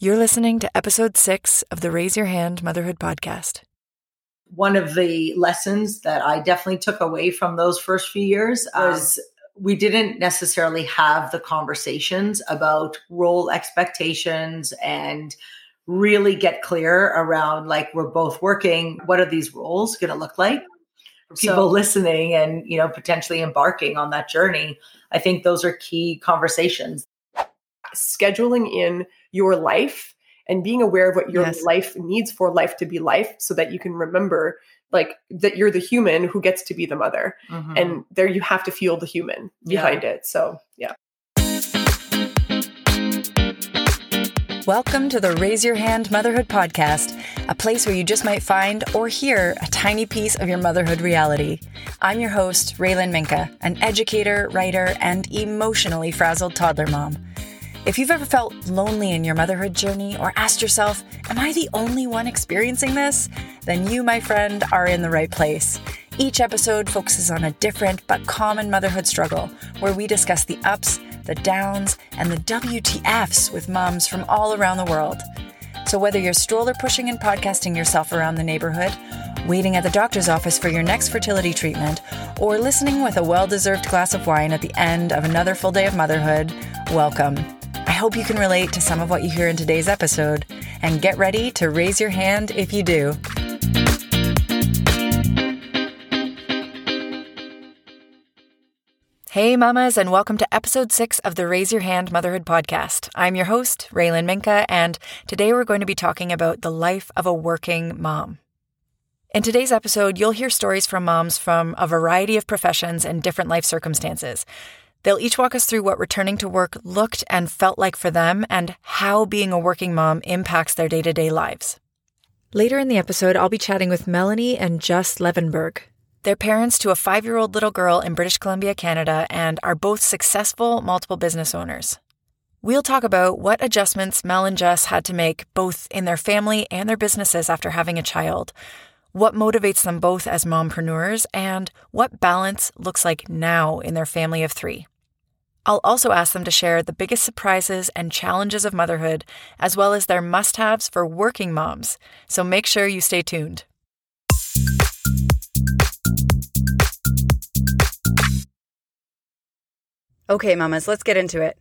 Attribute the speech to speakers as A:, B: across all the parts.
A: You're listening to episode six of the Raise Your Hand Motherhood podcast.
B: One of the lessons that I definitely took away from those first few years was we didn't necessarily have the conversations about role expectations and really get clear around like we're both working what are these roles going to look like? For people so, listening and you know potentially embarking on that journey i think those are key conversations.
C: Scheduling in your life and being aware of what your yes. life needs for life to be life so that you can remember like that you're the human who gets to be the mother mm-hmm. and there you have to feel the human behind yeah. it so yeah
A: Welcome to the Raise Your Hand Motherhood Podcast, a place where you just might find or hear a tiny piece of your motherhood reality. I'm your host, Raylan Minka, an educator, writer, and emotionally frazzled toddler mom. If you've ever felt lonely in your motherhood journey or asked yourself, Am I the only one experiencing this? Then you, my friend, are in the right place. Each episode focuses on a different but common motherhood struggle where we discuss the ups, the downs, and the WTFs with moms from all around the world. So, whether you're stroller pushing and podcasting yourself around the neighborhood, waiting at the doctor's office for your next fertility treatment, or listening with a well deserved glass of wine at the end of another full day of motherhood, welcome. I hope you can relate to some of what you hear in today's episode and get ready to raise your hand if you do. Hey, mamas, and welcome to episode six of the Raise Your Hand Motherhood podcast. I'm your host, Raylan Minka, and today we're going to be talking about the life of a working mom. In today's episode, you'll hear stories from moms from a variety of professions and different life circumstances. They'll each walk us through what returning to work looked and felt like for them and how being a working mom impacts their day to day lives. Later in the episode, I'll be chatting with Melanie and Juss Levenberg. They're parents to a five year old little girl in British Columbia, Canada, and are both successful multiple business owners. We'll talk about what adjustments Mel and Juss had to make both in their family and their businesses after having a child, what motivates them both as mompreneurs, and what balance looks like now in their family of three. I'll also ask them to share the biggest surprises and challenges of motherhood, as well as their must haves for working moms, so make sure you stay tuned. Okay, mamas, let's get into it.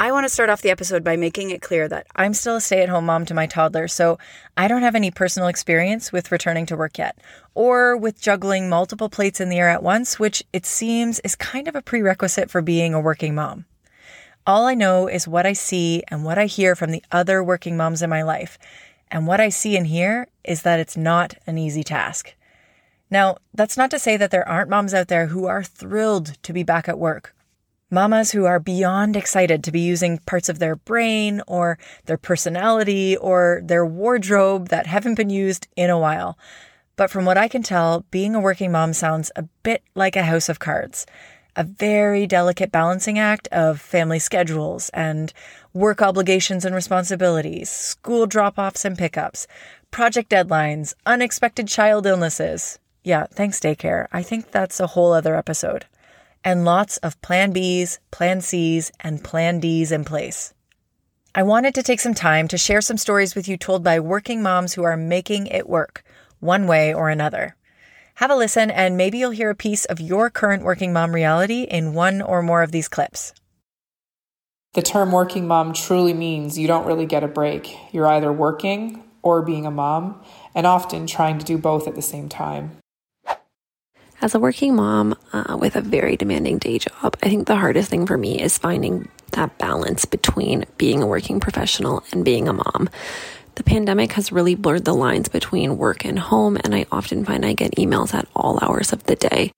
A: I want to start off the episode by making it clear that I'm still a stay at home mom to my toddler, so I don't have any personal experience with returning to work yet, or with juggling multiple plates in the air at once, which it seems is kind of a prerequisite for being a working mom. All I know is what I see and what I hear from the other working moms in my life. And what I see and hear is that it's not an easy task. Now, that's not to say that there aren't moms out there who are thrilled to be back at work Mamas who are beyond excited to be using parts of their brain or their personality or their wardrobe that haven't been used in a while. But from what I can tell, being a working mom sounds a bit like a house of cards. A very delicate balancing act of family schedules and work obligations and responsibilities, school drop offs and pickups, project deadlines, unexpected child illnesses. Yeah, thanks, daycare. I think that's a whole other episode and lots of Plan Bs, Plan Cs, and Plan Ds in place. I wanted to take some time to share some stories with you told by working moms who are making it work, one way or another. Have a listen, and maybe you'll hear a piece of your current working mom reality in one or more of these clips.
D: The term working mom truly means you don't really get a break. You're either working or being a mom, and often trying to do both at the same time.
E: As a working mom uh, with a very demanding day job, I think the hardest thing for me is finding that balance between being a working professional and being a mom. The pandemic has really blurred the lines between work and home, and I often find I get emails at all hours of the day.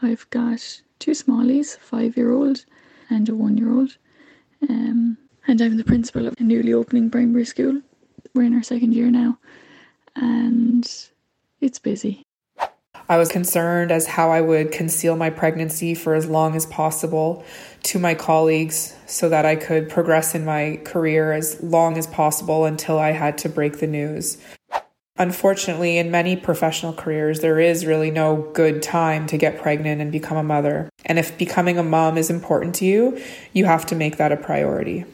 F: I've got two smallies, five year old and a one year old. Um, and I'm the principal of a newly opening primary school. We're in our second year now, and it's busy.
D: I was concerned as how I would conceal my pregnancy for as long as possible to my colleagues so that I could progress in my career as long as possible until I had to break the news. Unfortunately, in many professional careers, there is really no good time to get pregnant and become a mother. And if becoming a mom is important to you, you have to make that a priority.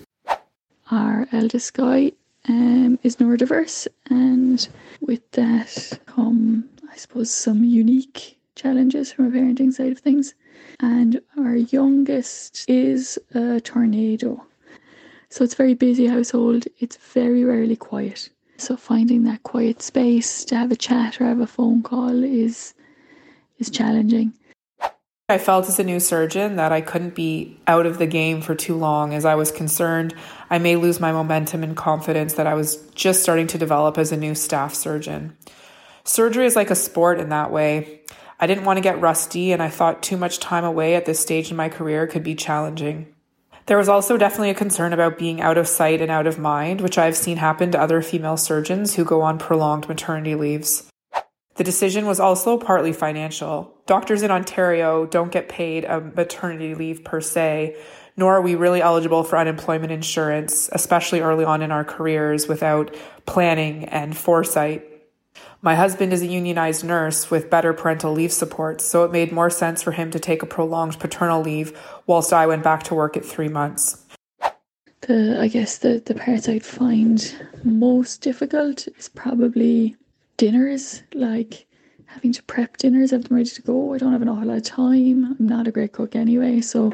F: Our eldest guy um, is neurodiverse, and with that come, I suppose, some unique challenges from a parenting side of things. And our youngest is a tornado. So it's a very busy household. It's very rarely quiet. So finding that quiet space to have a chat or have a phone call is is challenging.
D: I felt as a new surgeon that I couldn't be out of the game for too long as I was concerned I may lose my momentum and confidence that I was just starting to develop as a new staff surgeon. Surgery is like a sport in that way. I didn't want to get rusty, and I thought too much time away at this stage in my career could be challenging. There was also definitely a concern about being out of sight and out of mind, which I've seen happen to other female surgeons who go on prolonged maternity leaves. The decision was also partly financial. Doctors in Ontario don't get paid a maternity leave per se, nor are we really eligible for unemployment insurance, especially early on in our careers without planning and foresight. My husband is a unionized nurse with better parental leave support, so it made more sense for him to take a prolonged paternal leave whilst I went back to work at three months.
F: The I guess the, the part I'd find most difficult is probably dinners, like having to prep dinners, have them ready to go. I don't have an awful lot of time. I'm not a great cook anyway, so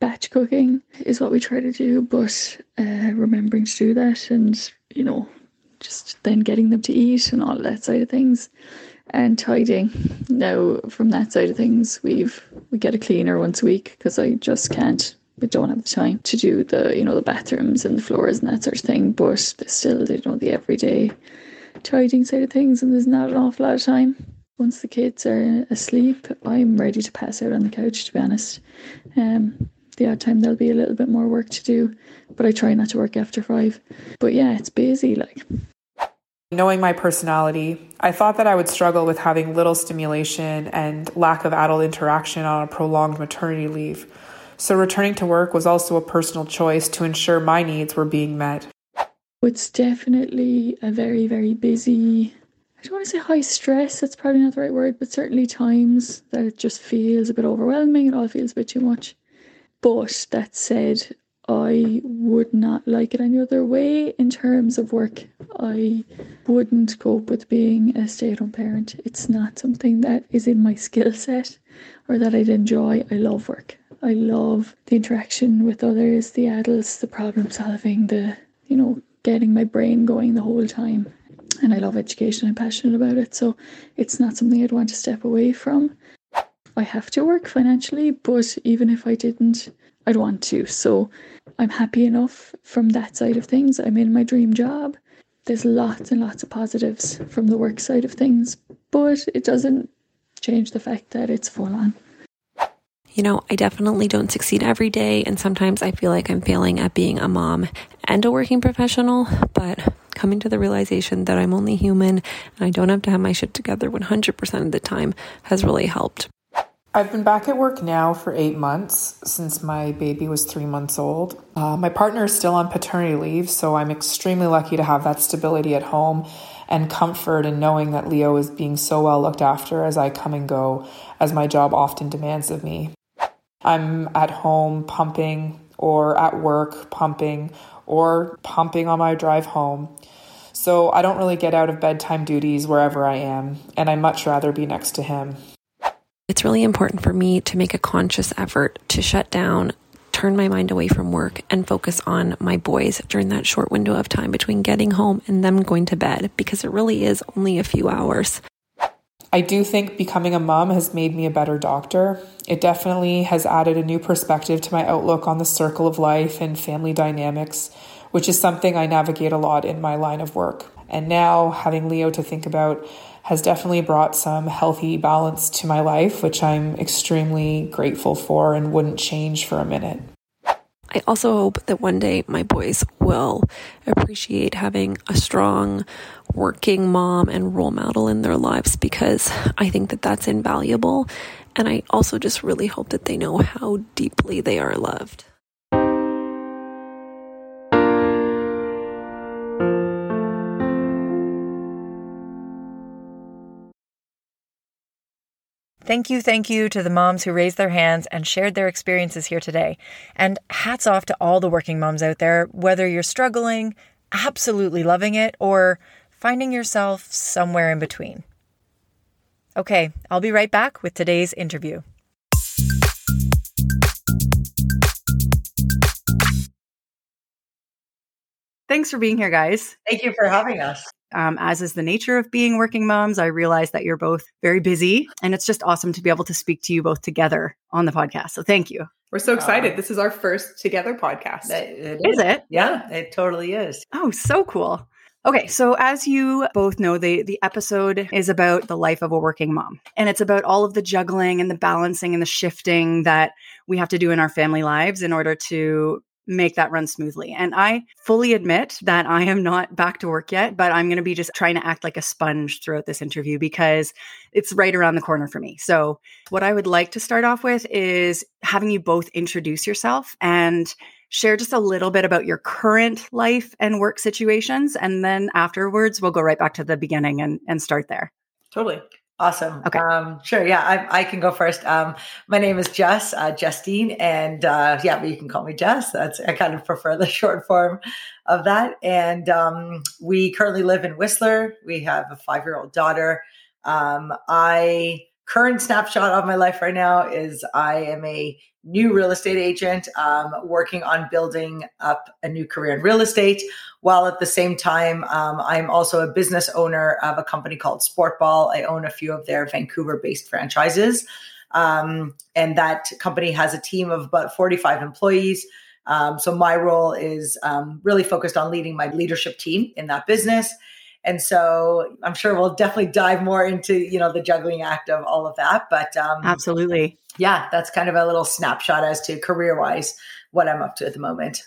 F: batch cooking is what we try to do, but uh, remembering to do that and, you know, just then getting them to eat and all that side of things and tidying. Now from that side of things we've we get a cleaner once a week because i just can't I don't have the time to do the you know the bathrooms and the floors and that sort of thing but still you know the everyday tidying side of things and there's not an awful lot of time. Once the kids are asleep i'm ready to pass out on the couch to be honest. Um the odd time there'll be a little bit more work to do, but I try not to work after five. But yeah, it's busy. Like,
D: Knowing my personality, I thought that I would struggle with having little stimulation and lack of adult interaction on a prolonged maternity leave. So, returning to work was also a personal choice to ensure my needs were being met.
F: It's definitely a very, very busy. I don't want to say high stress, that's probably not the right word, but certainly times that it just feels a bit overwhelming, it all feels a bit too much. But that said, I would not like it any other way in terms of work. I wouldn't cope with being a stay at home parent. It's not something that is in my skill set or that I'd enjoy. I love work. I love the interaction with others, the adults, the problem solving, the, you know, getting my brain going the whole time. And I love education. I'm passionate about it. So it's not something I'd want to step away from. I have to work financially, but even if I didn't, I'd want to. So I'm happy enough from that side of things. I'm in my dream job. There's lots and lots of positives from the work side of things, but it doesn't change the fact that it's full on.
E: You know, I definitely don't succeed every day, and sometimes I feel like I'm failing at being a mom and a working professional, but coming to the realization that I'm only human and I don't have to have my shit together 100% of the time has really helped.
D: I've been back at work now for eight months since my baby was three months old. Uh, my partner is still on paternity leave, so I'm extremely lucky to have that stability at home and comfort in knowing that Leo is being so well looked after as I come and go, as my job often demands of me. I'm at home pumping, or at work pumping, or pumping on my drive home. So I don't really get out of bedtime duties wherever I am, and I much rather be next to him.
E: It's really important for me to make a conscious effort to shut down, turn my mind away from work, and focus on my boys during that short window of time between getting home and them going to bed because it really is only a few hours.
D: I do think becoming a mom has made me a better doctor. It definitely has added a new perspective to my outlook on the circle of life and family dynamics, which is something I navigate a lot in my line of work. And now, having Leo to think about, has definitely brought some healthy balance to my life, which I'm extremely grateful for and wouldn't change for a minute.
E: I also hope that one day my boys will appreciate having a strong working mom and role model in their lives because I think that that's invaluable. And I also just really hope that they know how deeply they are loved.
G: Thank you, thank you to the moms who raised their hands and shared their experiences here today. And hats off to all the working moms out there, whether you're struggling, absolutely loving it, or finding yourself somewhere in between. Okay, I'll be right back with today's interview. Thanks for being here, guys.
B: Thank you for having us.
G: Um, as is the nature of being working moms, I realize that you're both very busy, and it's just awesome to be able to speak to you both together on the podcast. So thank you.
C: We're so excited. this is our first together podcast.
B: It
G: is. is it?
B: Yeah, it totally is.
G: Oh, so cool. Okay, so as you both know, the the episode is about the life of a working mom. And it's about all of the juggling and the balancing and the shifting that we have to do in our family lives in order to make that run smoothly. And I fully admit that I am not back to work yet, but I'm going to be just trying to act like a sponge throughout this interview because it's right around the corner for me. So, what I would like to start off with is having you both introduce yourself and share just a little bit about your current life and work situations. And then afterwards, we'll go right back to the beginning and, and start there.
C: Totally.
B: Awesome.
G: Okay.
B: Um, sure. Yeah, I, I, can go first. Um, my name is Juss, uh, Justine, and uh, yeah, but you can call me Juss. That's I kind of prefer the short form of that. And um, we currently live in Whistler. We have a five year old daughter. Um, I current snapshot of my life right now is I am a new real estate agent um, working on building up a new career in real estate while at the same time um, i'm also a business owner of a company called sportball. I own a few of their vancouver based franchises. Um, and that company has a team of about 45 employees. Um, so my role is um, really focused on leading my leadership team in that business and so I'm sure we'll definitely dive more into, you know, the juggling act of all of that. But um,
G: absolutely.
B: Yeah, that's kind of a little snapshot as to career wise what I'm up to at the moment.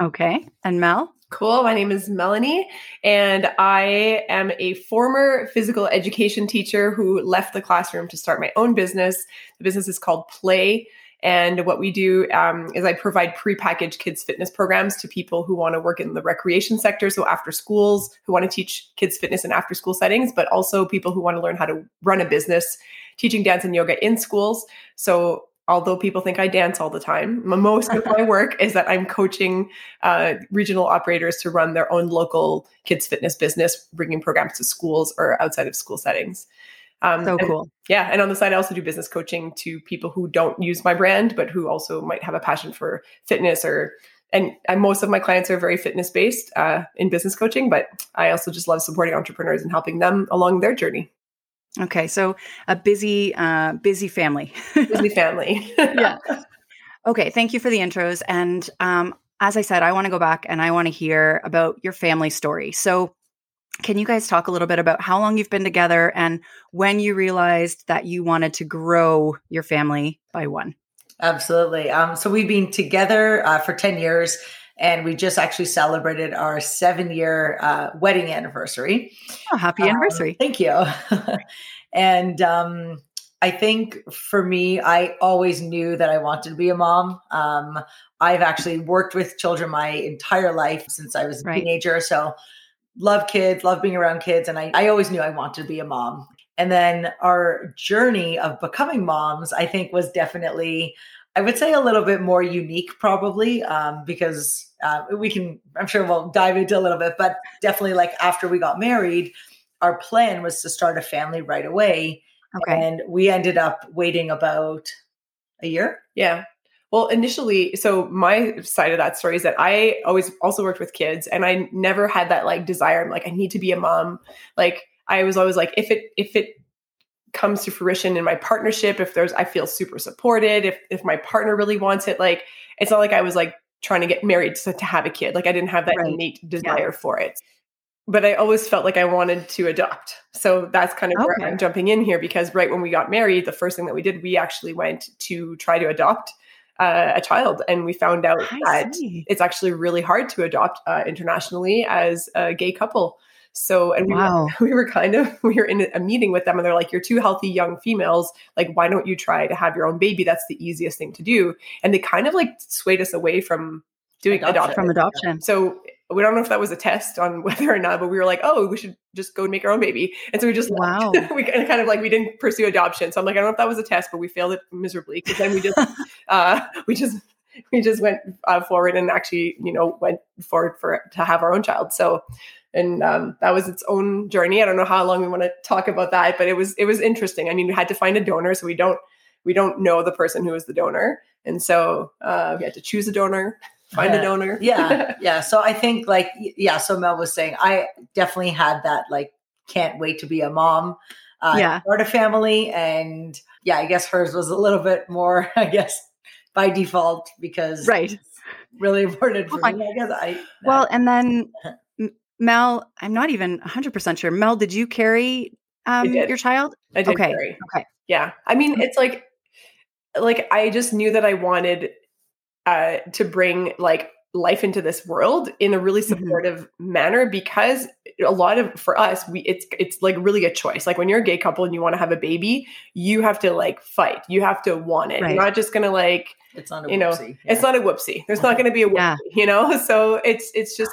G: Okay. And Mel?
C: Cool. My name is Melanie, and I am a former physical education teacher who left the classroom to start my own business. The business is called Play. And what we do um, is I provide prepackaged kids fitness programs to people who want to work in the recreation sector, so after schools, who want to teach kids fitness in after school settings, but also people who want to learn how to run a business, teaching dance and yoga in schools. So although people think I dance all the time, most of my work is that I'm coaching uh, regional operators to run their own local kids fitness business, bringing programs to schools or outside of school settings.
G: Um, so cool.
C: Yeah. And on the side, I also do business coaching to people who don't use my brand, but who also might have a passion for fitness or, and, and most of my clients are very fitness based uh, in business coaching, but I also just love supporting entrepreneurs and helping them along their journey.
G: Okay. So a busy, uh, busy family.
C: busy family.
G: yeah. Okay. Thank you for the intros. And, um, as I said, I want to go back and I want to hear about your family story. So, can you guys talk a little bit about how long you've been together and when you realized that you wanted to grow your family by one?
B: Absolutely. Um, so we've been together uh, for 10 years and we just actually celebrated our seven year uh, wedding anniversary.
G: Oh, happy um, anniversary.
B: Thank you. and um, I think for me, I always knew that I wanted to be a mom. Um, I've actually worked with children my entire life since I was a right. teenager. So love kids, love being around kids. And I, I always knew I wanted to be a mom. And then our journey of becoming moms, I think, was definitely, I would say, a little bit more unique, probably, um, because uh, we can, I'm sure we'll dive into a little bit, but definitely like after we got married, our plan was to start a family right away. Okay. And we ended up waiting about a year.
C: Yeah. Well, initially, so my side of that story is that I always also worked with kids and I never had that like desire. I'm like, I need to be a mom. Like I was always like, if it if it comes to fruition in my partnership, if there's I feel super supported, if if my partner really wants it, like it's not like I was like trying to get married to, to have a kid. Like I didn't have that right. innate desire yeah. for it. But I always felt like I wanted to adopt. So that's kind of okay. where I'm jumping in here because right when we got married, the first thing that we did, we actually went to try to adopt uh, a child, and we found out I that see. it's actually really hard to adopt uh, internationally as a gay couple. So, and we, wow. were, we were kind of, we were in a meeting with them and they're like, you're two healthy young females. Like, why don't you try to have your own baby? That's the easiest thing to do. And they kind of like swayed us away from doing adoption. adoption.
G: From adoption.
C: So we don't know if that was a test on whether or not, but we were like, oh, we should just go and make our own baby. And so we just
G: wow,
C: we kind of like we didn't pursue adoption. So I'm like, I don't know if that was a test, but we failed it miserably because then we just uh, we just we just went uh, forward and actually, you know, went forward for to have our own child. So, and um, that was its own journey. I don't know how long we want to talk about that, but it was it was interesting. I mean, we had to find a donor, so we don't we don't know the person who is the donor, and so uh, we had to choose a donor, find
B: yeah.
C: a donor.
B: yeah, yeah. So I think like yeah. So Mel was saying, I definitely had that like can't wait to be a mom. Uh,
G: yeah,
B: start a family, and yeah, I guess hers was a little bit more, I guess, by default because
G: right,
B: really important for oh, me. I guess I
G: well, and then Mel, I'm not even 100 percent sure. Mel, did you carry um, your child?
C: I did
G: okay.
C: Carry.
G: Okay.
C: Yeah, I mean, it's like like I just knew that I wanted uh, to bring like life into this world in a really mm-hmm. supportive mm-hmm. manner because a lot of for us we it's it's like really a choice like when you're a gay couple and you want to have a baby you have to like fight you have to want it right. you're not just gonna like
B: it's not a
C: you know
B: yeah.
C: it's not a whoopsie there's not gonna be a whoopsie yeah. you know so it's it's just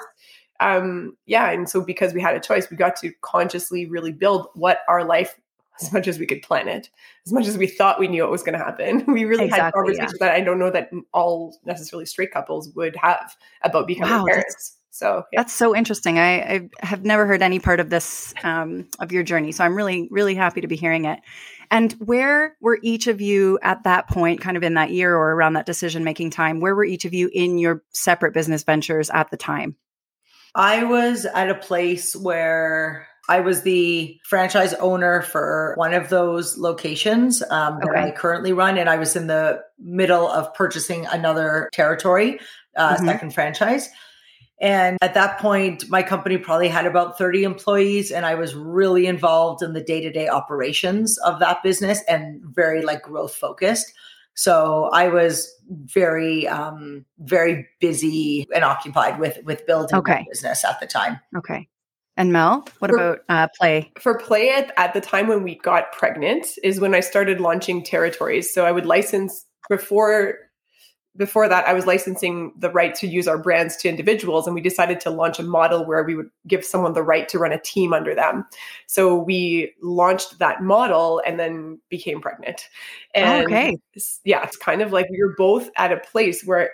C: um yeah and so because we had a choice we got to consciously really build what our life as much as we could plan it, as much as we thought we knew it was going to happen. We really exactly, had conversations yeah. that I don't know that all necessarily straight couples would have about becoming wow, parents. So
G: yeah. that's so interesting. I, I, have never heard any part of this um, of your journey, so I'm really really happy to be hearing it. And where were each of you at that point, kind of in that year or around that decision making time? Where were each of you in your separate business ventures at the time?
B: I was at a place where I was the franchise owner for one of those locations um, that okay. I currently run, and I was in the middle of purchasing another territory, uh, mm-hmm. second franchise. And at that point, my company probably had about 30 employees, and I was really involved in the day to day operations of that business and very like growth focused. So I was very, um, very busy and occupied with with building okay. business at the time.
G: Okay. And Mel, what for, about uh, play?
C: For play at, at the time when we got pregnant is when I started launching territories. So I would license before before that I was licensing the right to use our brands to individuals and we decided to launch a model where we would give someone the right to run a team under them. So we launched that model and then became pregnant. And
G: oh, okay.
C: yeah, it's kind of like we were both at a place where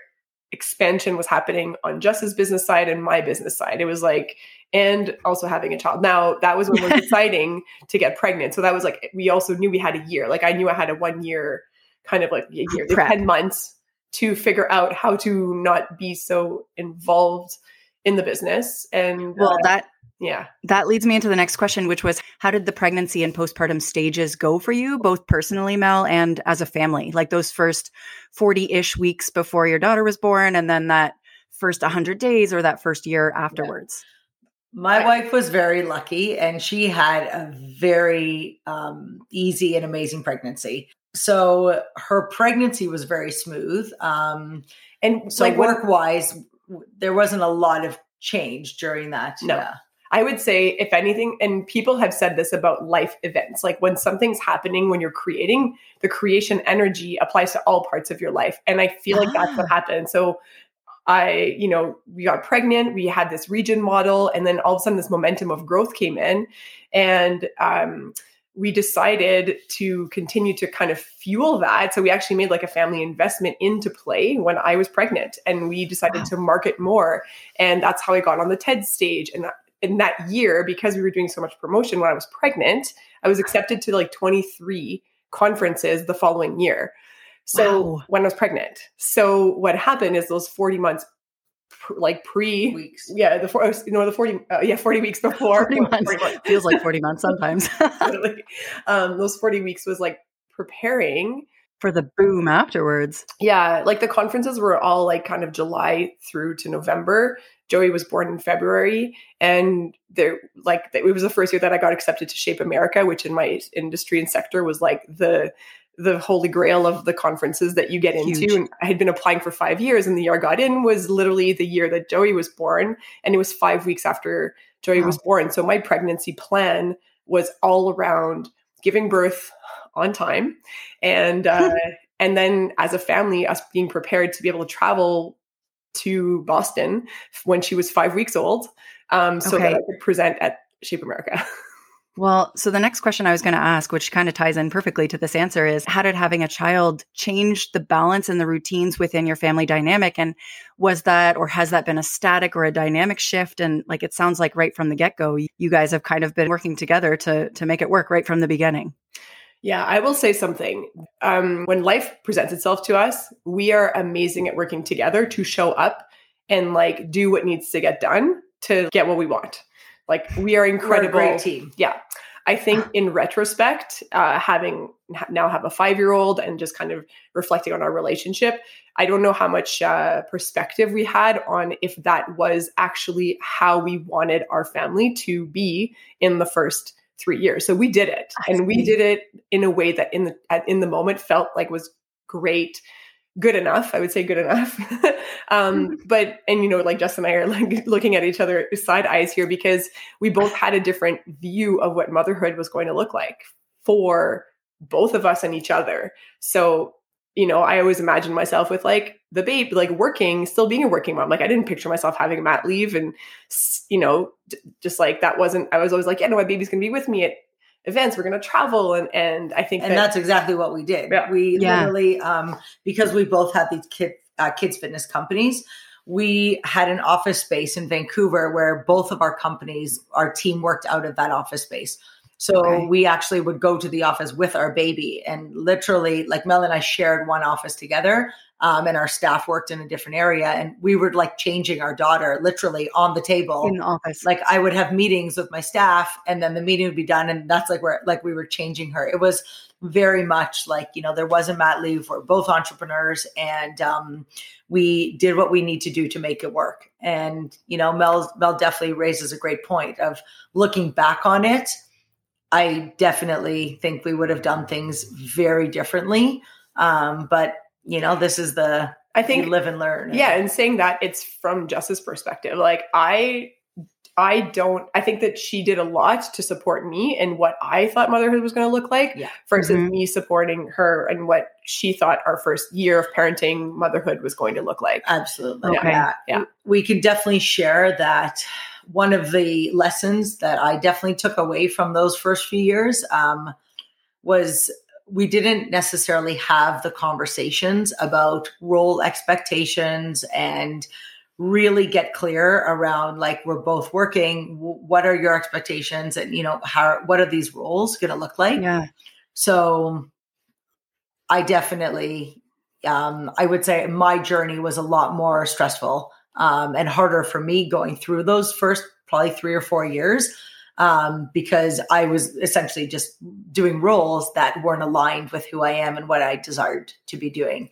C: expansion was happening on Juss's business side and my business side. It was like and also having a child. Now that was when we were deciding to get pregnant. So that was like we also knew we had a year. Like I knew I had a one year kind of like a year, like 10 months to figure out how to not be so involved in the business. And
G: well, uh, that
C: yeah.
G: That leads me into the next question, which was how did the pregnancy and postpartum stages go for you, both personally, Mel, and as a family? Like those first 40 ish weeks before your daughter was born, and then that first 100 days or that first year afterwards?
B: My wife was very lucky and she had a very um, easy and amazing pregnancy. So her pregnancy was very smooth. Um, and so like work wise, there wasn't a lot of change during that.
C: No.
B: Yeah.
C: I would say, if anything, and people have said this about life events, like when something's happening, when you're creating, the creation energy applies to all parts of your life. And I feel like that's what ah. happened. So I, you know, we got pregnant, we had this region model, and then all of a sudden this momentum of growth came in. And um, we decided to continue to kind of fuel that. So we actually made like a family investment into play when I was pregnant, and we decided wow. to market more. And that's how I got on the TED stage. And in that year, because we were doing so much promotion when I was pregnant, I was accepted to like 23 conferences the following year. So wow. when I was pregnant. So what happened is those 40 months like pre
B: weeks.
C: Yeah, the four, you know, the 40 uh, yeah, 40 weeks before
G: 40 months. 40 months. feels like 40 months sometimes.
C: um, those 40 weeks was like preparing
G: for the boom afterwards.
C: Yeah, like the conferences were all like kind of July through to November. Joey was born in February, and there like it was the first year that I got accepted to Shape America, which in my industry and sector was like the the holy grail of the conferences that you get into. Huge. And I had been applying for five years, and the year I got in was literally the year that Joey was born. And it was five weeks after Joey wow. was born. So my pregnancy plan was all around giving birth on time. And, uh, and then as a family, us being prepared to be able to travel to Boston when she was five weeks old um, so okay. that I could present at Shape America.
G: Well, so the next question I was going to ask, which kind of ties in perfectly to this answer, is how did having a child change the balance and the routines within your family dynamic? And was that, or has that been a static or a dynamic shift? And like it sounds like right from the get go, you guys have kind of been working together to to make it work right from the beginning.
C: Yeah, I will say something. Um, when life presents itself to us, we are amazing at working together to show up and like do what needs to get done to get what we want. Like we are incredible
B: great team.
C: Yeah. I think in retrospect, uh, having now have a five year old and just kind of reflecting on our relationship, I don't know how much uh, perspective we had on if that was actually how we wanted our family to be in the first three years. So we did it, and we did it in a way that in the in the moment felt like was great good enough. I would say good enough. um, mm-hmm. but, and you know, like Justin and I are like looking at each other side eyes here because we both had a different view of what motherhood was going to look like for both of us and each other. So, you know, I always imagine myself with like the babe, like working, still being a working mom. Like I didn't picture myself having a mat leave and, you know, just like that wasn't, I was always like, yeah, no, my baby's going to be with me at events we're going to travel and and i think
B: and that, that's exactly what we did yeah. we yeah. literally um because we both had these kid uh, kids fitness companies we had an office space in vancouver where both of our companies our team worked out of that office space so okay. we actually would go to the office with our baby and literally like mel and i shared one office together um, and our staff worked in a different area and we were like changing our daughter literally on the table.
G: In the office.
B: Like i would have meetings with my staff and then the meeting would be done and that's like where like we were changing her. It was very much like you know there wasn't mat leave. We're both entrepreneurs and um, we did what we need to do to make it work. And you know mel mel definitely raises a great point of looking back on it. I definitely think we would have done things very differently um, but you know, this is the
C: I think
B: live and learn.
C: Yeah, and saying that it's from Juss's perspective. Like I I don't I think that she did a lot to support me and what I thought motherhood was going to look like
B: yeah.
C: versus mm-hmm. me supporting her and what she thought our first year of parenting motherhood was going to look like.
B: Absolutely. Okay. Yeah. yeah. We can definitely share that one of the lessons that I definitely took away from those first few years um, was we didn't necessarily have the conversations about role expectations and really get clear around like we're both working what are your expectations and you know how what are these roles going to look like?
G: Yeah.
B: So i definitely um i would say my journey was a lot more stressful um and harder for me going through those first probably 3 or 4 years um, because I was essentially just doing roles that weren't aligned with who I am and what I desired to be doing.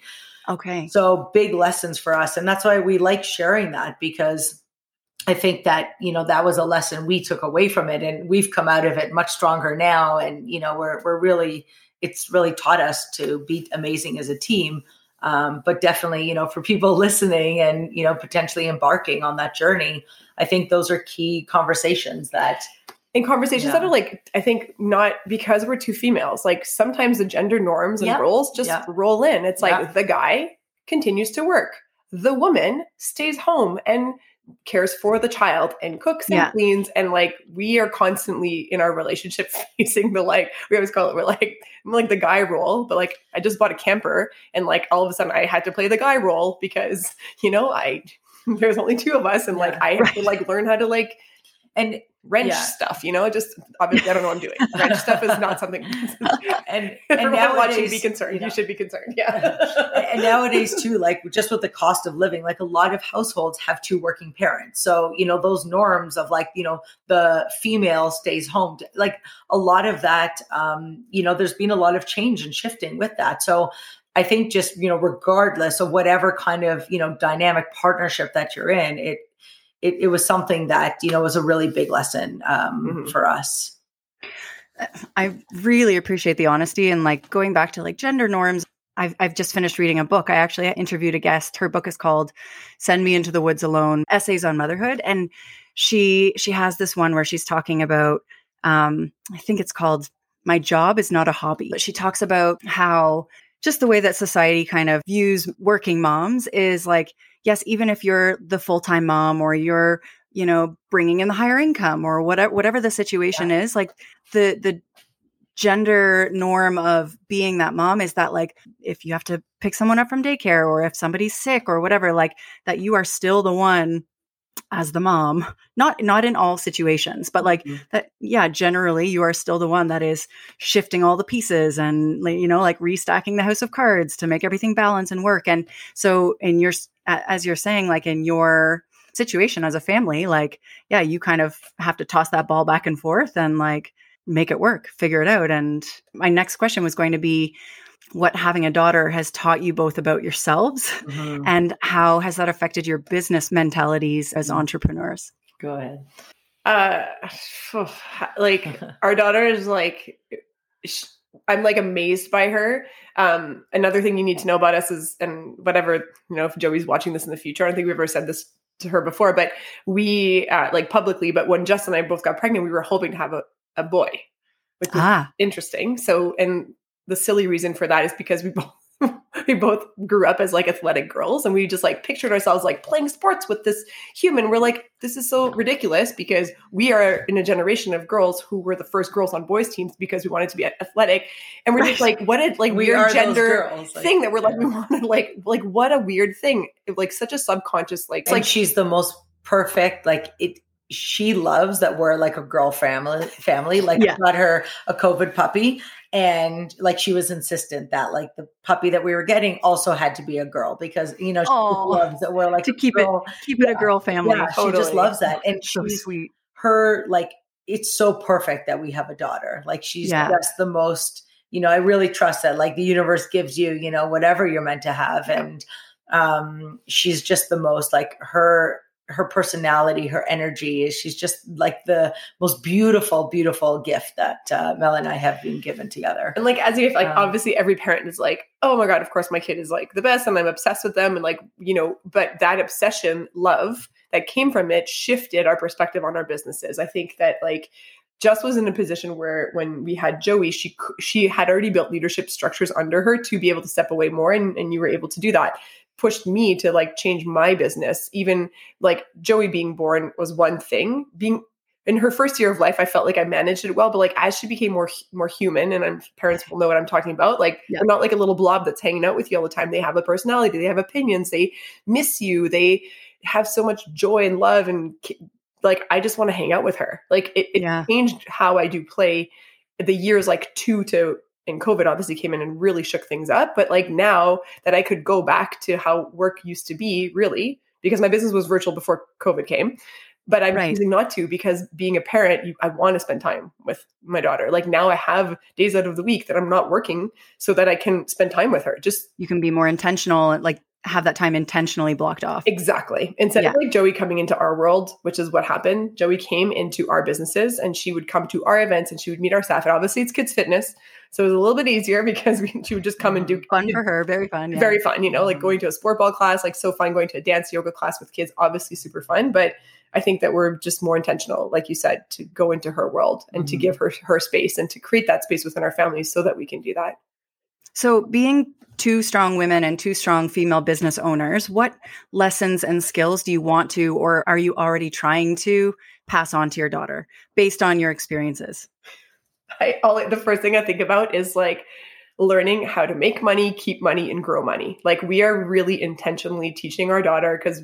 G: Okay.
B: So big lessons for us. And that's why we like sharing that because I think that, you know, that was a lesson we took away from it and we've come out of it much stronger now. And, you know, we're, we're really, it's really taught us to be amazing as a team. Um, but definitely, you know, for people listening and, you know, potentially embarking on that journey, I think those are key conversations that
C: in conversations yeah. that are like i think not because we're two females like sometimes the gender norms and yep. roles just yep. roll in it's like yep. the guy continues to work the woman stays home and cares for the child and cooks and yeah. cleans and like we are constantly in our relationship facing the like we always call it we're like I'm like the guy role but like i just bought a camper and like all of a sudden i had to play the guy role because you know i there's only two of us and yeah. like i have right. to like learn how to like
B: and
C: wrench yeah. stuff, you know, just obviously I don't know what I'm doing. Wrench stuff is not something
B: and and now
C: watching be concerned. You, know, you, should be concerned. Yeah.
B: and nowadays too, like just with the cost of living, like a lot of households have two working parents. So, you know, those norms of like, you know, the female stays home, to, like a lot of that, um, you know, there's been a lot of change and shifting with that. So I think just, you know, regardless of whatever kind of, you know, dynamic partnership that you're in, it it, it was something that you know was a really big lesson um, mm-hmm. for us.
G: I really appreciate the honesty and like going back to like gender norms. I've, I've just finished reading a book. I actually interviewed a guest. Her book is called "Send Me Into the Woods Alone: Essays on Motherhood," and she she has this one where she's talking about. Um, I think it's called "My Job Is Not a Hobby." But she talks about how just the way that society kind of views working moms is like yes, even if you're the full time mom or you're you know, bringing in the higher income or whatever whatever the situation yeah. is, like the the gender norm of being that mom is that like if you have to pick someone up from daycare or if somebody's sick or whatever like that you are still the one as the mom not not in all situations but like mm-hmm. that yeah generally you are still the one that is shifting all the pieces and you know like restacking the house of cards to make everything balance and work and so in your as you're saying like in your situation as a family like yeah you kind of have to toss that ball back and forth and like make it work figure it out and my next question was going to be what having a daughter has taught you both about yourselves mm-hmm. and how has that affected your business mentalities as mm-hmm. entrepreneurs
B: go ahead
C: uh like our daughter is like i'm like amazed by her um another thing you need to know about us is and whatever you know if joey's watching this in the future i don't think we've ever said this to her before but we uh, like publicly but when justin and i both got pregnant we were hoping to have a, a boy which is ah. interesting so and the silly reason for that is because we both we both grew up as like athletic girls and we just like pictured ourselves like playing sports with this human. We're like, this is so ridiculous because we are in a generation of girls who were the first girls on boys teams because we wanted to be athletic. And we're right. just like, what a like we weird gender thing like, that we're like, we wanted like, like what a weird thing. Like such a subconscious, like,
B: like she's the most perfect, like it, she loves that we're like a girl family family like yeah. got her a covid puppy and like she was insistent that like the puppy that we were getting also had to be a girl because you know she loves that we're like
G: to keep girl. it keep it yeah. a girl family
B: yeah, totally. she just loves that and so she's sweet her like it's so perfect that we have a daughter like she's yeah. just the most you know i really trust that like the universe gives you you know whatever you're meant to have and um she's just the most like her her personality, her energy. She's just like the most beautiful, beautiful gift that uh, Mel and I have been given together.
C: And like as if like um, obviously every parent is like, oh my god, of course my kid is like the best, and I'm obsessed with them, and like you know, but that obsession, love that came from it shifted our perspective on our businesses. I think that like just was in a position where when we had Joey, she she had already built leadership structures under her to be able to step away more, and, and you were able to do that pushed me to like change my business. Even like Joey being born was one thing. Being in her first year of life, I felt like I managed it well, but like as she became more more human, and I'm, parents will know what I'm talking about. Like yeah. they're not like a little blob that's hanging out with you all the time. They have a personality, they have opinions, they miss you, they have so much joy and love, and like I just want to hang out with her. Like it, it yeah. changed how I do play. The years like two to and COVID obviously came in and really shook things up. But like now that I could go back to how work used to be, really, because my business was virtual before COVID came. But I'm right. choosing not to because being a parent, you, I want to spend time with my daughter. Like now, I have days out of the week that I'm not working, so that I can spend time with her. Just
G: you can be more intentional, like have that time intentionally blocked off.
C: Exactly. Instead yeah. of like Joey coming into our world, which is what happened, Joey came into our businesses and she would come to our events and she would meet our staff. And obviously, it's kids' fitness. So it was a little bit easier because we, she would just come and do
G: fun for her, very fun,
C: yeah. very fun. You know, like going to a sport ball class, like so fun. Going to a dance yoga class with kids, obviously super fun. But I think that we're just more intentional, like you said, to go into her world and mm-hmm. to give her her space and to create that space within our families so that we can do that.
G: So, being two strong women and two strong female business owners, what lessons and skills do you want to, or are you already trying to pass on to your daughter based on your experiences?
C: I all the first thing I think about is like learning how to make money, keep money, and grow money. Like we are really intentionally teaching our daughter because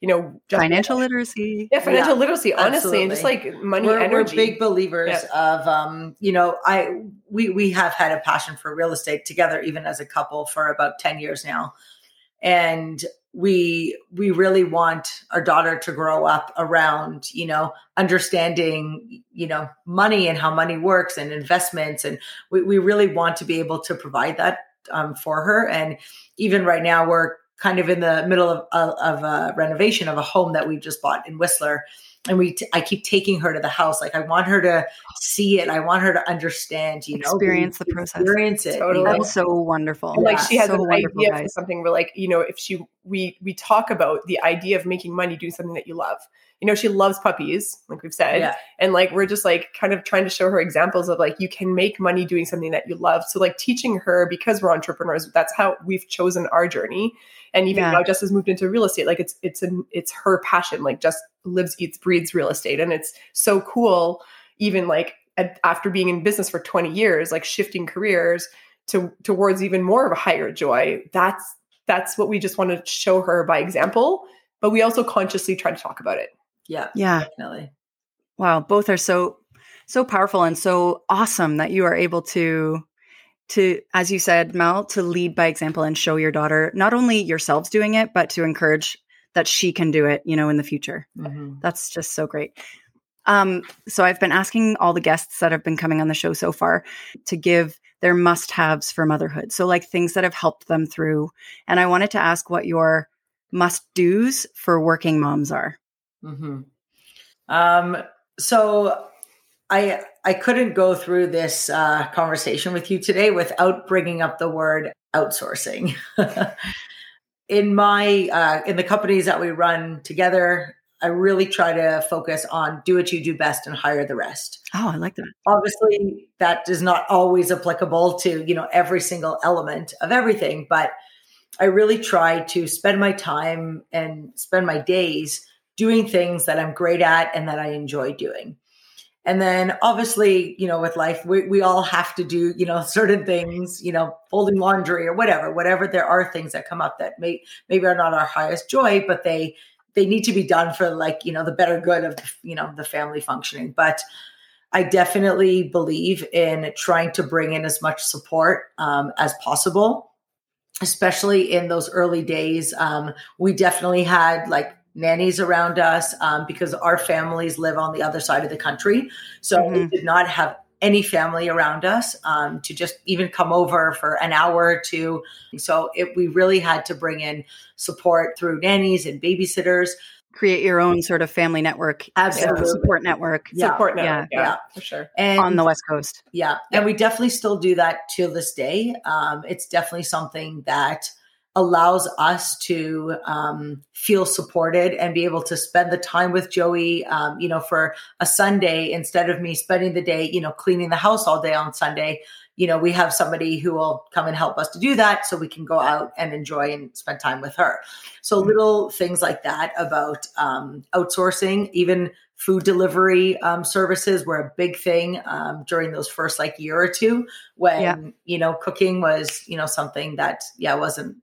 C: you know
G: financial literacy.
C: Yeah financial yeah, literacy honestly absolutely. and just like money
B: we're,
C: energy.
B: we're big believers yeah. of um you know i we we have had a passion for real estate together even as a couple for about 10 years now. And we we really want our daughter to grow up around you know understanding you know money and how money works and investments. And we, we really want to be able to provide that um, for her. And even right now we're kind of in the middle of, of, of a renovation of a home that we just bought in whistler and we t- I keep taking her to the house. Like I want her to see it. I want her to understand, you
G: know, experience the process.
B: Experience it.
G: Totally. That's so wonderful.
C: like she has so an idea guys. for something where like, you know, if she we we talk about the idea of making money doing something that you love. You know, she loves puppies, like we've said. Yeah. And like we're just like kind of trying to show her examples of like you can make money doing something that you love. So like teaching her because we're entrepreneurs, that's how we've chosen our journey and even yeah. now Juss has moved into real estate like it's it's an it's her passion like just lives, eats, breathes real estate. And it's so cool, even like after being in business for 20 years, like shifting careers to towards even more of a higher joy. That's that's what we just want to show her by example, but we also consciously try to talk about it.
B: Yeah.
G: Yeah.
B: Definitely.
G: Wow, both are so so powerful and so awesome that you are able to to as you said mel to lead by example and show your daughter not only yourselves doing it but to encourage that she can do it you know in the future mm-hmm. that's just so great um, so i've been asking all the guests that have been coming on the show so far to give their must haves for motherhood so like things that have helped them through and i wanted to ask what your must do's for working moms are
B: mm-hmm. um, so I I couldn't go through this uh, conversation with you today without bringing up the word outsourcing. in my uh, in the companies that we run together, I really try to focus on do what you do best and hire the rest.
G: Oh, I like that.
B: Obviously, that is not always applicable to you know every single element of everything, but I really try to spend my time and spend my days doing things that I'm great at and that I enjoy doing. And then obviously, you know, with life, we, we all have to do, you know, certain things, you know, folding laundry or whatever, whatever. There are things that come up that may, maybe are not our highest joy, but they, they need to be done for like, you know, the better good of, you know, the family functioning. But I definitely believe in trying to bring in as much support um, as possible, especially in those early days. Um, we definitely had like nannies around us um, because our families live on the other side of the country. So mm-hmm. we did not have any family around us um, to just even come over for an hour or two. So it, we really had to bring in support through nannies and babysitters.
G: Create your own sort of family network,
B: absolutely
G: support network,
C: yeah. support network, yeah, yeah, yeah, for sure,
G: and on the west coast,
B: yeah. yeah. and we definitely still do that to this day. Um, it's definitely something that allows us to um, feel supported and be able to spend the time with Joey, um, you know, for a Sunday instead of me spending the day, you know, cleaning the house all day on Sunday. You know, we have somebody who will come and help us to do that so we can go out and enjoy and spend time with her. So, mm-hmm. little things like that about um, outsourcing, even food delivery um, services were a big thing um, during those first like year or two when yeah. you know cooking was you know something that yeah wasn't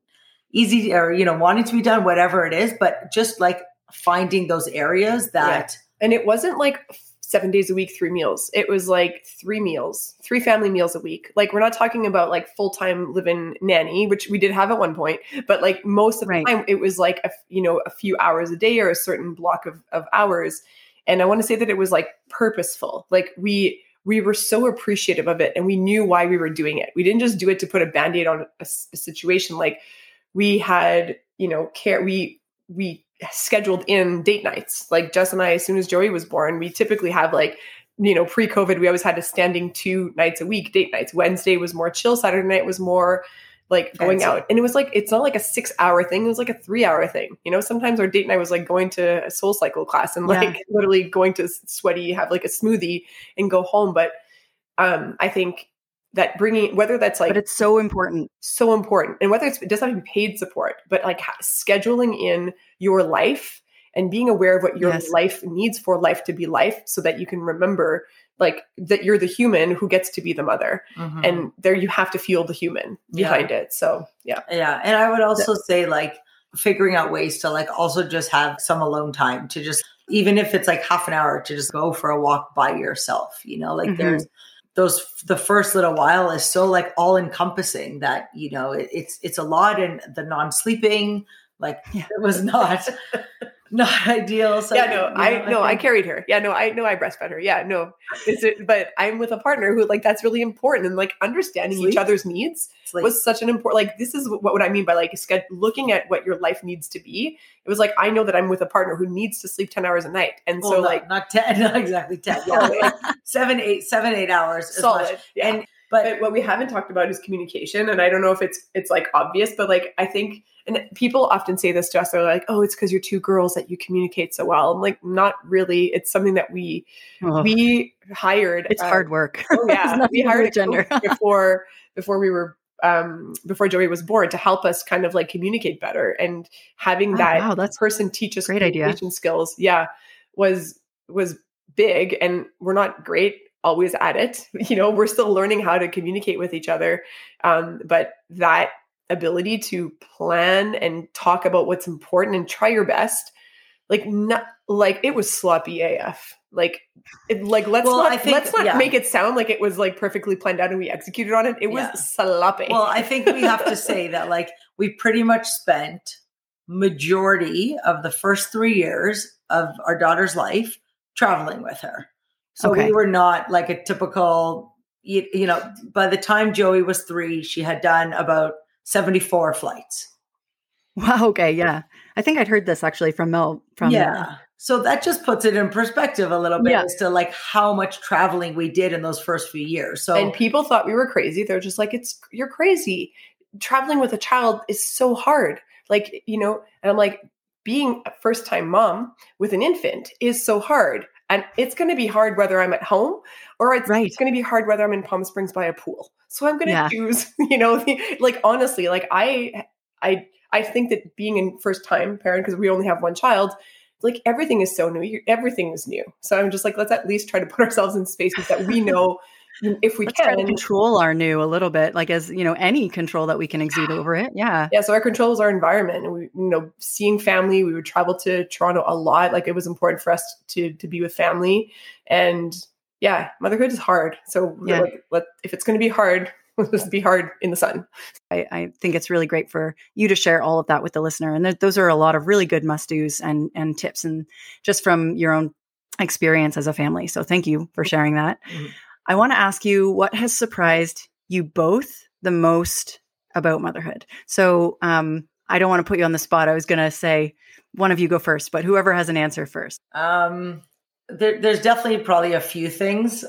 B: easy or you know wanting to be done whatever it is but just like finding those areas that
C: yeah. and it wasn't like seven days a week three meals. It was like three meals three family meals a week. Like we're not talking about like full-time living nanny which we did have at one point but like most of the time it was like a, you know a few hours a day or a certain block of, of hours. And i want to say that it was like purposeful. Like we we were so appreciative of it and we knew why we were doing it. We didn't just do it to put a band-aid on a, a situation. Like we had, you know, care, we, we scheduled in date nights. Like Juss and I, as soon as Joey was born, we typically have like, you know, pre COVID, we always had a standing two nights a week date nights. Wednesday was more chill, Saturday night was more like going out. And it was like, it's not like a six hour thing, it was like a three hour thing. You know, sometimes our date night was like going to a SoulCycle class and like yeah. literally going to sweaty, have like a smoothie and go home. But um, I think that bringing whether that's like
G: but it's so important
C: so important and whether it's it doesn't have to be paid support but like scheduling in your life and being aware of what your yes. life needs for life to be life so that you can remember like that you're the human who gets to be the mother mm-hmm. and there you have to feel the human behind yeah. it so yeah
B: yeah and i would also yeah. say like figuring out ways to like also just have some alone time to just even if it's like half an hour to just go for a walk by yourself you know like mm-hmm. there's those the first little while is so like all encompassing that you know it, it's it's a lot and the non-sleeping like yeah. it was not not ideal.
C: So, yeah, no, I know, no, I, I carried her. Yeah, no, I know I breastfed her. Yeah, no, it, but I'm with a partner who like that's really important and like understanding Sleep. each other's needs Sleep. was such an important. Like this is what, what I mean by like looking at what your life needs to be. It was like I know that I'm with a partner who needs to sleep ten hours a night, and well, so like
B: not ten, not exactly ten, yeah, seven, eight, seven, eight hours,
C: solid, yeah. and but, but what we haven't talked about is communication, and I don't know if it's it's like obvious, but like I think and people often say this to us they're like oh it's because you're two girls that you communicate so well. I'm like not really. It's something that we oh, we hired
G: it's uh, hard work.
C: oh yeah. We hired gender. before before we were um, before Joey was born to help us kind of like communicate better. And having oh, that wow, that's person teach us
G: great idea.
C: skills. Yeah. was was big. And we're not great always at it. You know we're still learning how to communicate with each other um, but that ability to plan and talk about what's important and try your best like not like it was sloppy af like it, like let's well, not think, let's not yeah. make it sound like it was like perfectly planned out and we executed on it it was yeah. sloppy
B: well i think we have to say that like we pretty much spent majority of the first three years of our daughter's life traveling with her so okay. we were not like a typical you, you know by the time joey was three she had done about 74 flights
G: wow okay yeah i think i'd heard this actually from mel from
B: yeah so that just puts it in perspective a little bit yeah. as to like how much traveling we did in those first few years. So
C: and people thought we were crazy. They're just like, it's you're crazy. Traveling with a child is so hard. Like, you know, and I'm like, being a first time mom with an infant is so hard. And it's going to be hard whether I'm at home or it's right. going to be hard whether I'm in Palm Springs by a pool. So I'm going to yeah. choose, you know, like honestly, like I, I, I think that being a first time parent, because we only have one child, like everything is so new. Everything is new. So I'm just like, let's at least try to put ourselves in spaces that we know if we
G: let's
C: can
G: try to control our new a little bit, like as you know, any control that we can exude over it. Yeah.
C: Yeah. So our control is our environment. And we, you know, seeing family, we would travel to Toronto a lot. Like it was important for us to to be with family. And yeah, motherhood is hard. So yeah. like, let, if it's gonna be hard, just be hard in the sun.
G: I, I, think it's really great for you to share all of that with the listener. And th- those are a lot of really good must do's and, and tips and just from your own experience as a family. So thank you for sharing that. Mm-hmm. I want to ask you what has surprised you both the most about motherhood. So um, I don't want to put you on the spot. I was going to say one of you go first, but whoever has an answer first. Um,
B: there, there's definitely probably a few things.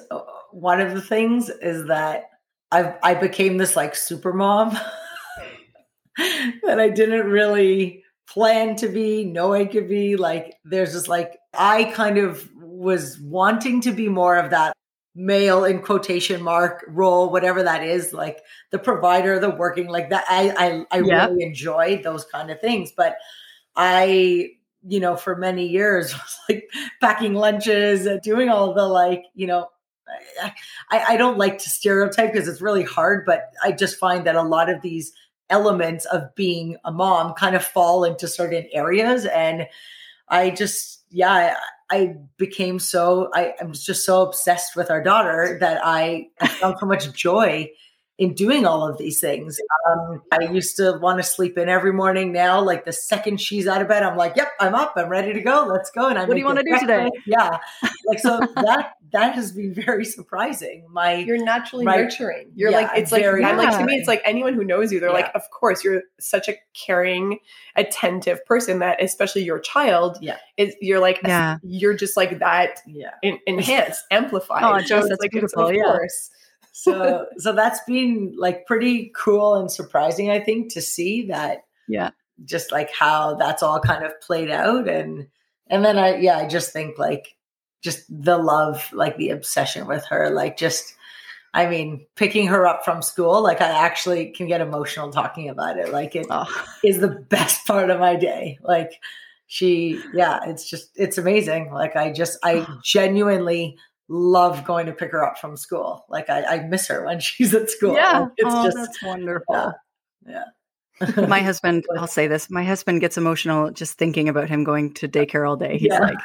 B: One of the things is that I I became this like super mom that I didn't really plan to be, know I could be. Like there's just like I kind of was wanting to be more of that male in quotation mark role, whatever that is, like the provider, the working, like that. I I, I yep. really enjoyed those kind of things, but I you know for many years like packing lunches and doing all the like you know I, I don't like to stereotype because it's really hard, but I just find that a lot of these elements of being a mom kind of fall into certain areas. And I just, yeah, I, I became so, I, I was just so obsessed with our daughter that I, I found so much joy in doing all of these things. Um, I used to want to sleep in every morning. Now, like the second she's out of bed, I'm like, "Yep, I'm up. I'm ready to go. Let's go." And I
G: what do you want to do today?
B: Yeah, like so that that has been very surprising. My
C: you're naturally my, nurturing. You're yeah, like it's like I'm like to me, it's like anyone who knows you, they're yeah. like, of course, you're such a caring, attentive person that, especially your child,
B: yeah,
C: is you're like, yeah, you're just like that,
B: yeah,
C: in, enhanced, amplified.
G: Oh, just so that's like, beautiful. Yeah.
B: Course so so that's been like pretty cool and surprising i think to see that
G: yeah.
B: just like how that's all kind of played out. And and then i yeah i just think like just the love like the obsession with her like just i mean picking her up from school like i actually can get emotional talking about it. Like it oh. is the best part of my day. Like she yeah it's just it's amazing. Like i just i genuinely love going to pick her up from school. Like I, I miss her when she's at school.
G: Yeah, it's oh, just that's wonderful.
B: Yeah.
G: yeah. my husband, I'll say this. My husband gets emotional just thinking about him going to daycare all day. He's yeah. like,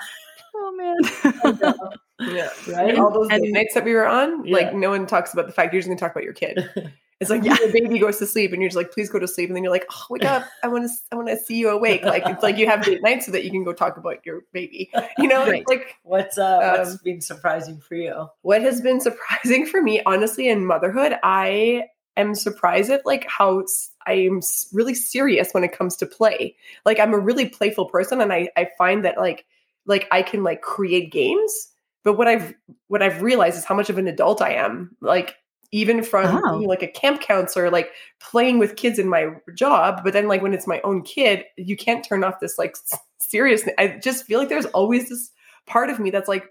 G: "Oh
C: man." yeah, right. All those and, nights that we were on, yeah. like no one talks about the fact you're just going to talk about your kid. It's like yeah. your baby goes to sleep and you're just like, please go to sleep. And then you're like, oh, wake up. I want to, I want to see you awake. Like, it's like you have date night so that you can go talk about your baby, you know, right. like
B: what's, uh, what's um, been surprising for you?
C: What has been surprising for me, honestly, in motherhood, I am surprised at like how I am really serious when it comes to play. Like I'm a really playful person. And I, I find that like, like I can like create games but what I've what I've realized is how much of an adult I am. Like even from oh. being like a camp counselor, like playing with kids in my job. But then, like when it's my own kid, you can't turn off this like seriousness. I just feel like there's always this part of me that's like,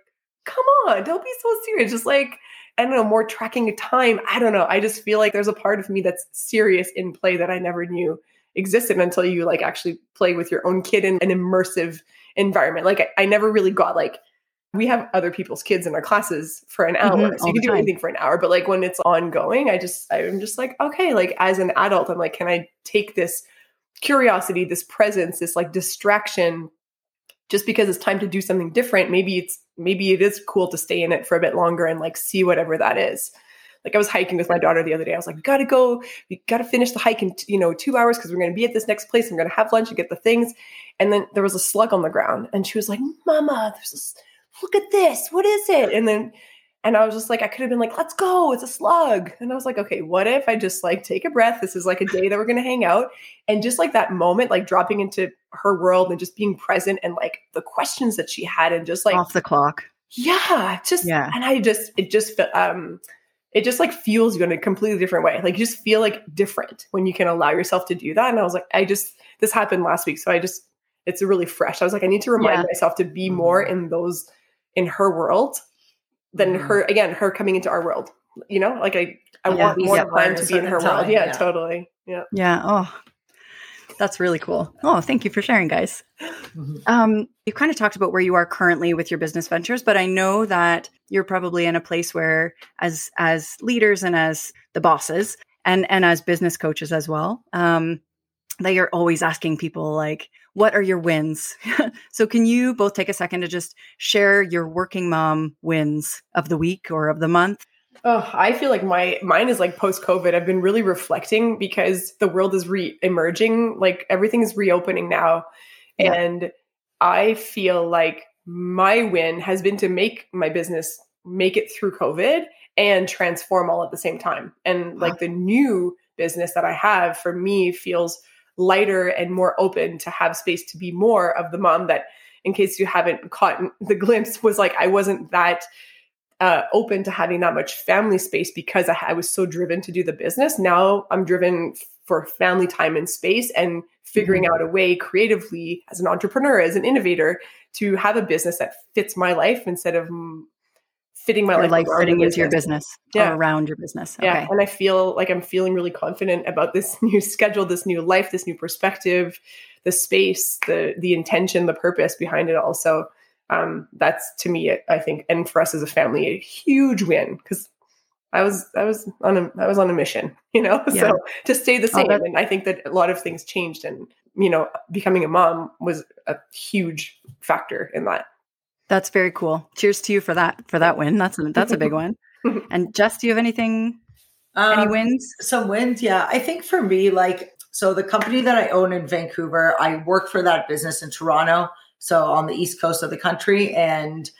C: come on, don't be so serious. Just like I don't know, more tracking time. I don't know. I just feel like there's a part of me that's serious in play that I never knew existed until you like actually play with your own kid in an immersive environment. Like I, I never really got like we have other people's kids in our classes for an hour. Mm-hmm, so you can do time. anything for an hour. But like when it's ongoing, I just I'm just like, okay, like as an adult, I'm like, can I take this curiosity, this presence, this like distraction just because it's time to do something different, maybe it's maybe it is cool to stay in it for a bit longer and like see whatever that is. Like I was hiking with my daughter the other day. I was like, we gotta go, we gotta finish the hike in you know two hours because we're gonna be at this next place. I'm gonna have lunch and get the things. And then there was a slug on the ground, and she was like, "Mama, there's this look at this. What is it? And then, and I was just like, I could have been like, let's go. It's a slug. And I was like, okay, what if I just like take a breath? This is like a day that we're going to hang out. And just like that moment, like dropping into her world and just being present and like the questions that she had and just like
G: off the clock.
C: Yeah. Just, yeah. And I just, it just, um, it just like fuels you in a completely different way. Like you just feel like different when you can allow yourself to do that. And I was like, I just, this happened last week. So I just, it's really fresh. I was like, I need to remind yeah. myself to be more mm-hmm. in those in her world than mm-hmm. her again her coming into our world you know? Like i i yeah, want more time to be in her time, world yeah, yeah, totally. Yeah.
G: Yeah oh that's really cool. Oh thank you for sharing guys. Mm-hmm. um you kind of talked about where you are currently with your business ventures but i know that you're probably in a place where as as leaders and as the bosses and and as business coaches as well um that you're always asking people like what are your wins? So can you both take a second to just share your working mom wins of the week or of the month?
C: Oh i feel like my mine is like post covid i've been really reflecting because the world is re-emerging like everything is reopening now. Yeah. and i feel like my win has been to make my business make it through covid and transform all at the same time. And like the new business that i have for me feels lighter and more open to have space to be more of the mom that in case you haven't caught the glimpse was like i wasn't that uh, open to having that much family space because I, I, was so driven to do the business now i'm driven for family time and space and figuring mm-hmm. out a way creatively as an entrepreneur as an innovator to have a business that fits my life instead of fitting my
G: your
C: life,
G: fitting into your business yeah. around your business.
C: Okay. Yeah. And I feel like I'm feeling really confident about this new schedule, this new life, this new perspective, the space, the the intention, the purpose behind it all. So um, that's to me, I think, and for us as a family, a huge win because I was I was on a I was on a mission, you know. Yeah. So to stay the oh, same, and I think that a lot of things changed, and you know, becoming a mom was a huge factor in that.
G: That's very cool. Cheers to you for that for that win. That's a, that's a big one. and Juss, do you have anything? Um, any wins?
B: Some wins, yeah. I think for me, like so, the company that I own in Vancouver, I work for that business in Toronto, so on the east coast of the country. And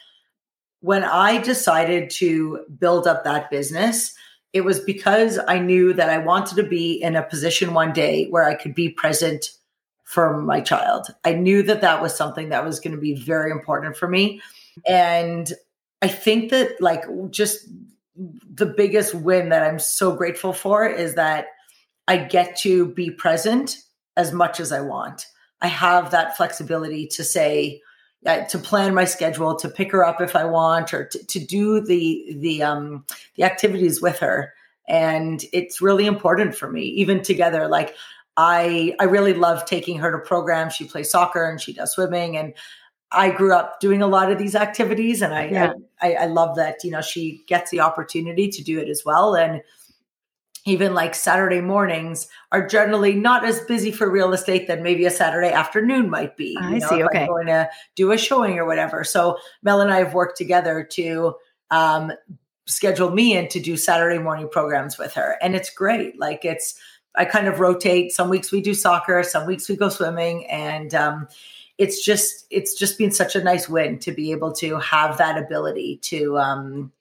B: when I decided to build up that business, it was because I knew that I wanted to be in a position one day where I could be present for my child. I knew that that was something that was going to be very important for me. And I think that, like, just the biggest win that I'm so grateful for is that I get to be present as much as I want. I have that flexibility to say, uh, to plan my schedule, to pick her up if I want, or to, to do the the um, the activities with her, and it's really important for me. Even together, like I I really love taking her to programs. She plays soccer and she does swimming, and I grew up doing a lot of these activities, and I, yeah. I, I love that you know she gets the opportunity to do it as well. And even like Saturday mornings are generally not as busy for real estate than maybe a Saturday afternoon might be.
G: I know, see. Okay,
B: I'm going to do a showing or whatever. So Mel and I have worked together to um, schedule me in to do Saturday morning programs with her, and it's great. Like it's I kind of rotate. Some weeks we do soccer, some weeks we go swimming, and um, it's just it's just been such a nice win to be able to have that ability to um,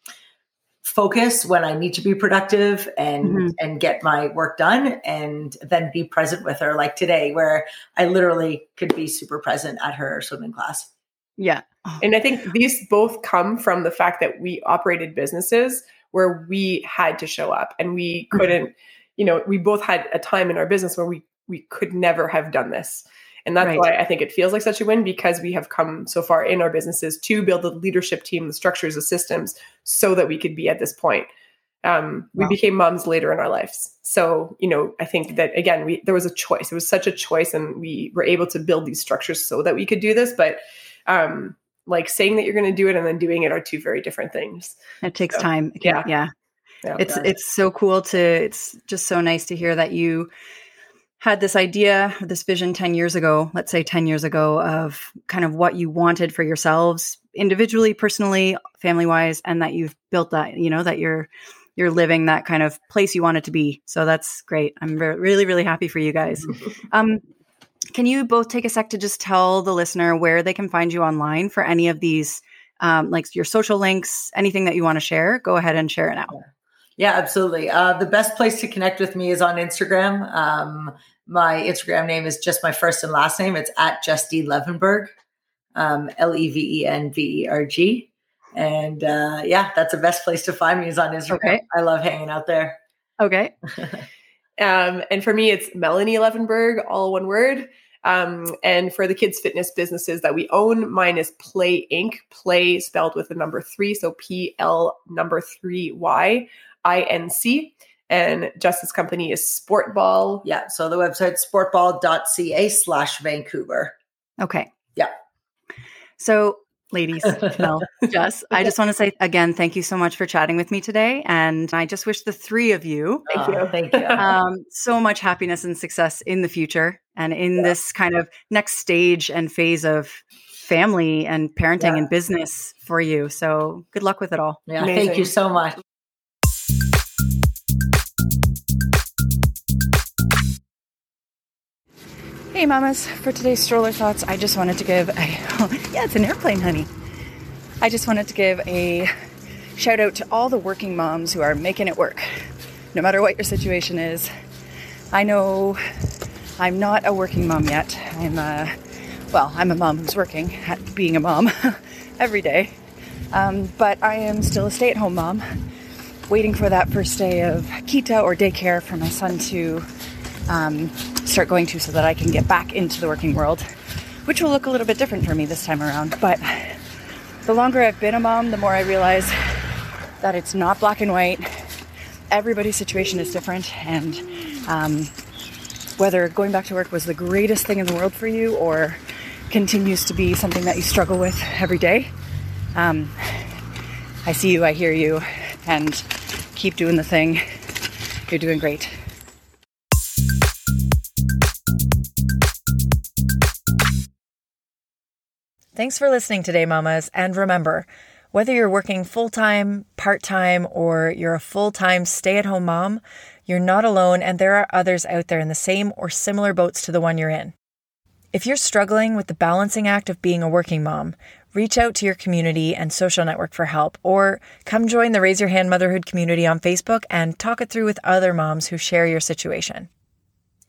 B: focus when I need to be productive and mm-hmm. and get my work done, and then be present with her. Like today, where I literally could be super present at her swimming class.
G: Yeah,
C: and I think these both come from the fact that we operated businesses where we had to show up and we mm-hmm. couldn't. You know, we both had a time in our business where we we could never have done this. And that's right. why I think it feels like such a win because we have come so far in our businesses to build the leadership team, the structures, the systems, so that we could be at this point. Um, we wow. became moms later in our lives. So, you know, I think that again, we there was a choice. It was such a choice, and we were able to build these structures so that we could do this. But um, like saying that you're going to do it and then doing it are two very different things.
G: It takes so, time. Yeah. yeah. Yeah. It's it's so cool to it's just so nice to hear that you had this idea, this vision 10 years ago, let's say 10 years ago of kind of what you wanted for yourselves individually, personally, family-wise and that you've built that, you know, that you're you're living that kind of place you want it to be. So that's great. I'm re- really really happy for you guys. um can you both take a sec to just tell the listener where they can find you online for any of these um, like your social links, anything that you want to share? Go ahead and share it now.
B: Yeah, absolutely. Uh, the best place to connect with me is on Instagram. Um, my Instagram name is just my first and last name. It's at Justy Levenberg, um, L E V E N V E R G. And uh, yeah, that's the best place to find me is on Instagram. Okay. I love hanging out there.
G: Okay.
C: um, and for me, it's Melanie Levenberg, all one word. Um, and for the kids' fitness businesses that we own, mine is Play Inc. Play spelled with the number three, so P L number three Y I N C. And Juss's Company is Sportball.
B: Yeah. So the website sportball.ca slash Vancouver.
G: Okay.
B: Yeah.
G: So ladies, Mel, Juss, I just want to say again, thank you so much for chatting with me today. And I just wish the three of you,
B: thank you, thank you,
G: um, so much happiness and success in the future and in yeah. this kind of next stage and phase of family and parenting yeah. and business for you. So good luck with it all.
B: Yeah. Amazing. Thank you so much.
G: Hey, mamas. For today's stroller thoughts, I just wanted to give a yeah, it's an airplane, honey. I just wanted to give a shout out to all the working moms who are making it work, no matter what your situation is. I know I'm not a working mom yet. I'm a well, I'm a mom who's working at being a mom every day, um, but I am still a stay-at-home mom, waiting for that first day of kita or daycare for my son to um, start going to so that I can get back into the working world, which will look a little bit different for me this time around. But the longer I've been a mom, the more I realize that it's not black and white. Everybody's situation is different, and um, whether going back to work was the greatest thing in the world for you or continues to be something that you struggle with every day, um, I see you, I hear you, and keep doing the thing. You're doing great. Thanks for listening today, mamas. And remember, whether you're working full time, part time, or you're a full time stay at home mom, you're not alone and there are others out there in the same or similar boats to the one you're in. If you're struggling with the balancing act of being a working mom, reach out to your community and social network for help, or come join the Raise Your Hand Motherhood community on Facebook and talk it through with other moms who share your situation.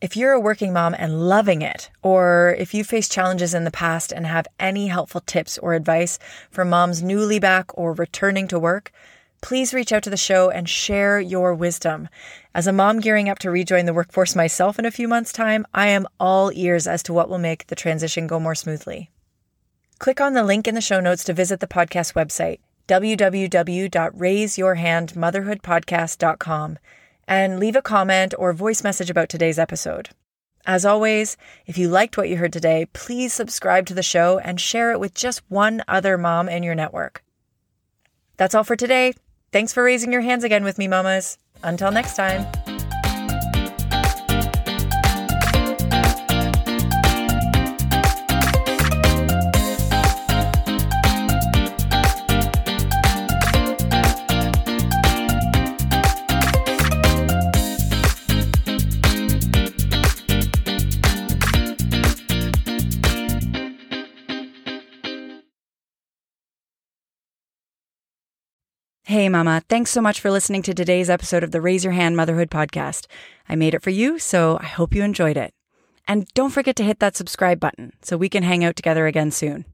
G: If you're a working mom and loving it, or if you faced challenges in the past and have any helpful tips or advice for moms newly back or returning to work, please reach out to the show and share your wisdom. As a mom gearing up to rejoin the workforce myself in a few months' time, I am all ears as to what will make the transition go more smoothly. Click on the link in the show notes to visit the podcast website, www.raiseyourhandmotherhoodpodcast.com and leave a comment or voice message about today's episode. As always, if you liked what you heard today, please subscribe to the show and share it with just one other mom in your network. That's all for today. Thanks for raising your hands again with me, mamas. Until next time. Hey, Mama. Thanks so much for listening to today's episode of the Raise Your Hand Motherhood podcast. I made it for you, so I hope you enjoyed it. And don't forget to hit that subscribe button so we can hang out together again soon.